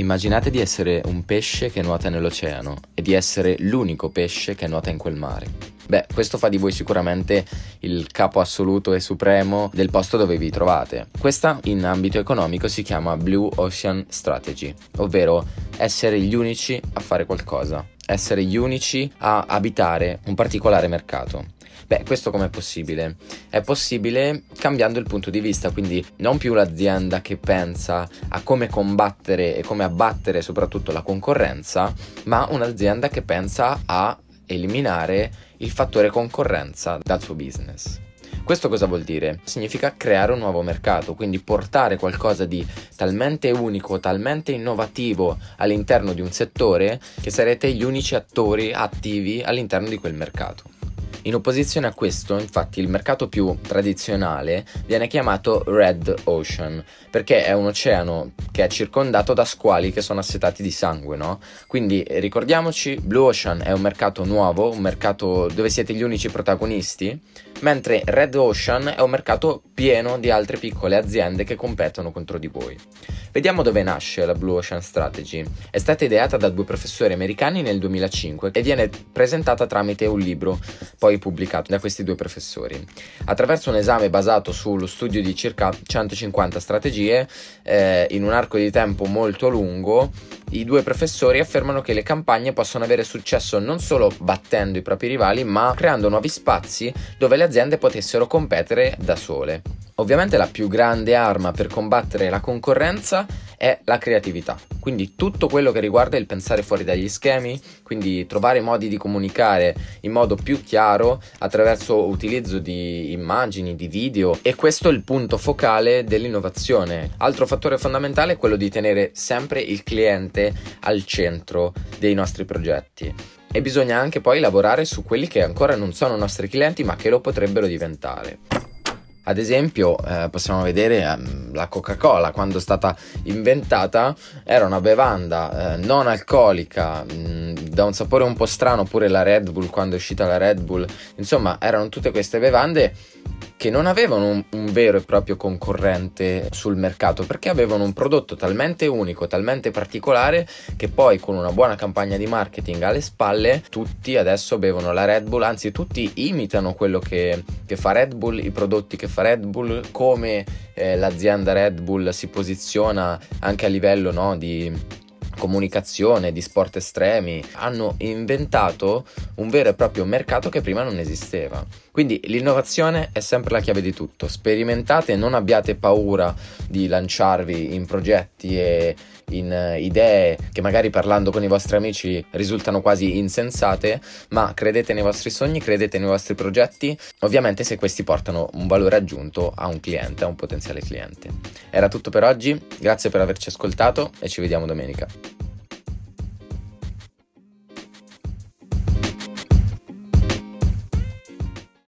Immaginate di essere un pesce che nuota nell'oceano e di essere l'unico pesce che nuota in quel mare. Beh, questo fa di voi sicuramente il capo assoluto e supremo del posto dove vi trovate. Questa in ambito economico si chiama Blue Ocean Strategy, ovvero essere gli unici a fare qualcosa, essere gli unici a abitare un particolare mercato. Beh, questo com'è possibile? È possibile cambiando il punto di vista, quindi non più l'azienda che pensa a come combattere e come abbattere soprattutto la concorrenza, ma un'azienda che pensa a eliminare il fattore concorrenza dal suo business. Questo cosa vuol dire? Significa creare un nuovo mercato, quindi portare qualcosa di talmente unico, talmente innovativo all'interno di un settore che sarete gli unici attori attivi all'interno di quel mercato. In opposizione a questo, infatti, il mercato più tradizionale viene chiamato Red Ocean, perché è un oceano che è circondato da squali che sono assetati di sangue, no? Quindi ricordiamoci, Blue Ocean è un mercato nuovo, un mercato dove siete gli unici protagonisti, mentre Red Ocean è un mercato pieno di altre piccole aziende che competono contro di voi. Vediamo dove nasce la Blue Ocean Strategy. È stata ideata da due professori americani nel 2005 e viene presentata tramite un libro poi pubblicato da questi due professori. Attraverso un esame basato sullo studio di circa 150 strategie eh, in un arco di tempo molto lungo, i due professori affermano che le campagne possono avere successo non solo battendo i propri rivali, ma creando nuovi spazi dove le aziende potessero competere da sole. Ovviamente la più grande arma per combattere la concorrenza è la creatività, quindi tutto quello che riguarda il pensare fuori dagli schemi, quindi trovare modi di comunicare in modo più chiaro attraverso utilizzo di immagini, di video e questo è il punto focale dell'innovazione. Altro fattore fondamentale è quello di tenere sempre il cliente al centro dei nostri progetti e bisogna anche poi lavorare su quelli che ancora non sono nostri clienti ma che lo potrebbero diventare. Ad esempio, eh, possiamo vedere eh, la Coca-Cola quando è stata inventata era una bevanda eh, non alcolica, mh, mm, da un sapore un po' strano, oppure la Red Bull quando è uscita la Red Bull, insomma, erano tutte queste bevande che non avevano un, un, vero e proprio concorrente sul mercato perché avevano un prodotto talmente unico, talmente particolare che poi con una buona campagna di marketing alle spalle tutti adesso bevono la Red Bull, anzi tutti imitano quello che, che fa Red Bull, i prodotti che fa Red Bull, come eh, l'azienda Red Bull si posiziona anche a livello no, di comunicazione, di sport estremi, hanno inventato un vero e proprio mercato che prima non esisteva. Quindi l'innovazione è sempre la chiave di tutto. Sperimentate, non abbiate paura di lanciarvi in progetti e in idee che magari parlando con i vostri amici risultano quasi insensate, ma credete nei vostri sogni, credete nei vostri progetti, ovviamente se questi portano un valore aggiunto a un cliente, a un potenziale cliente. Era tutto per oggi, grazie per averci ascoltato e ci vediamo domenica.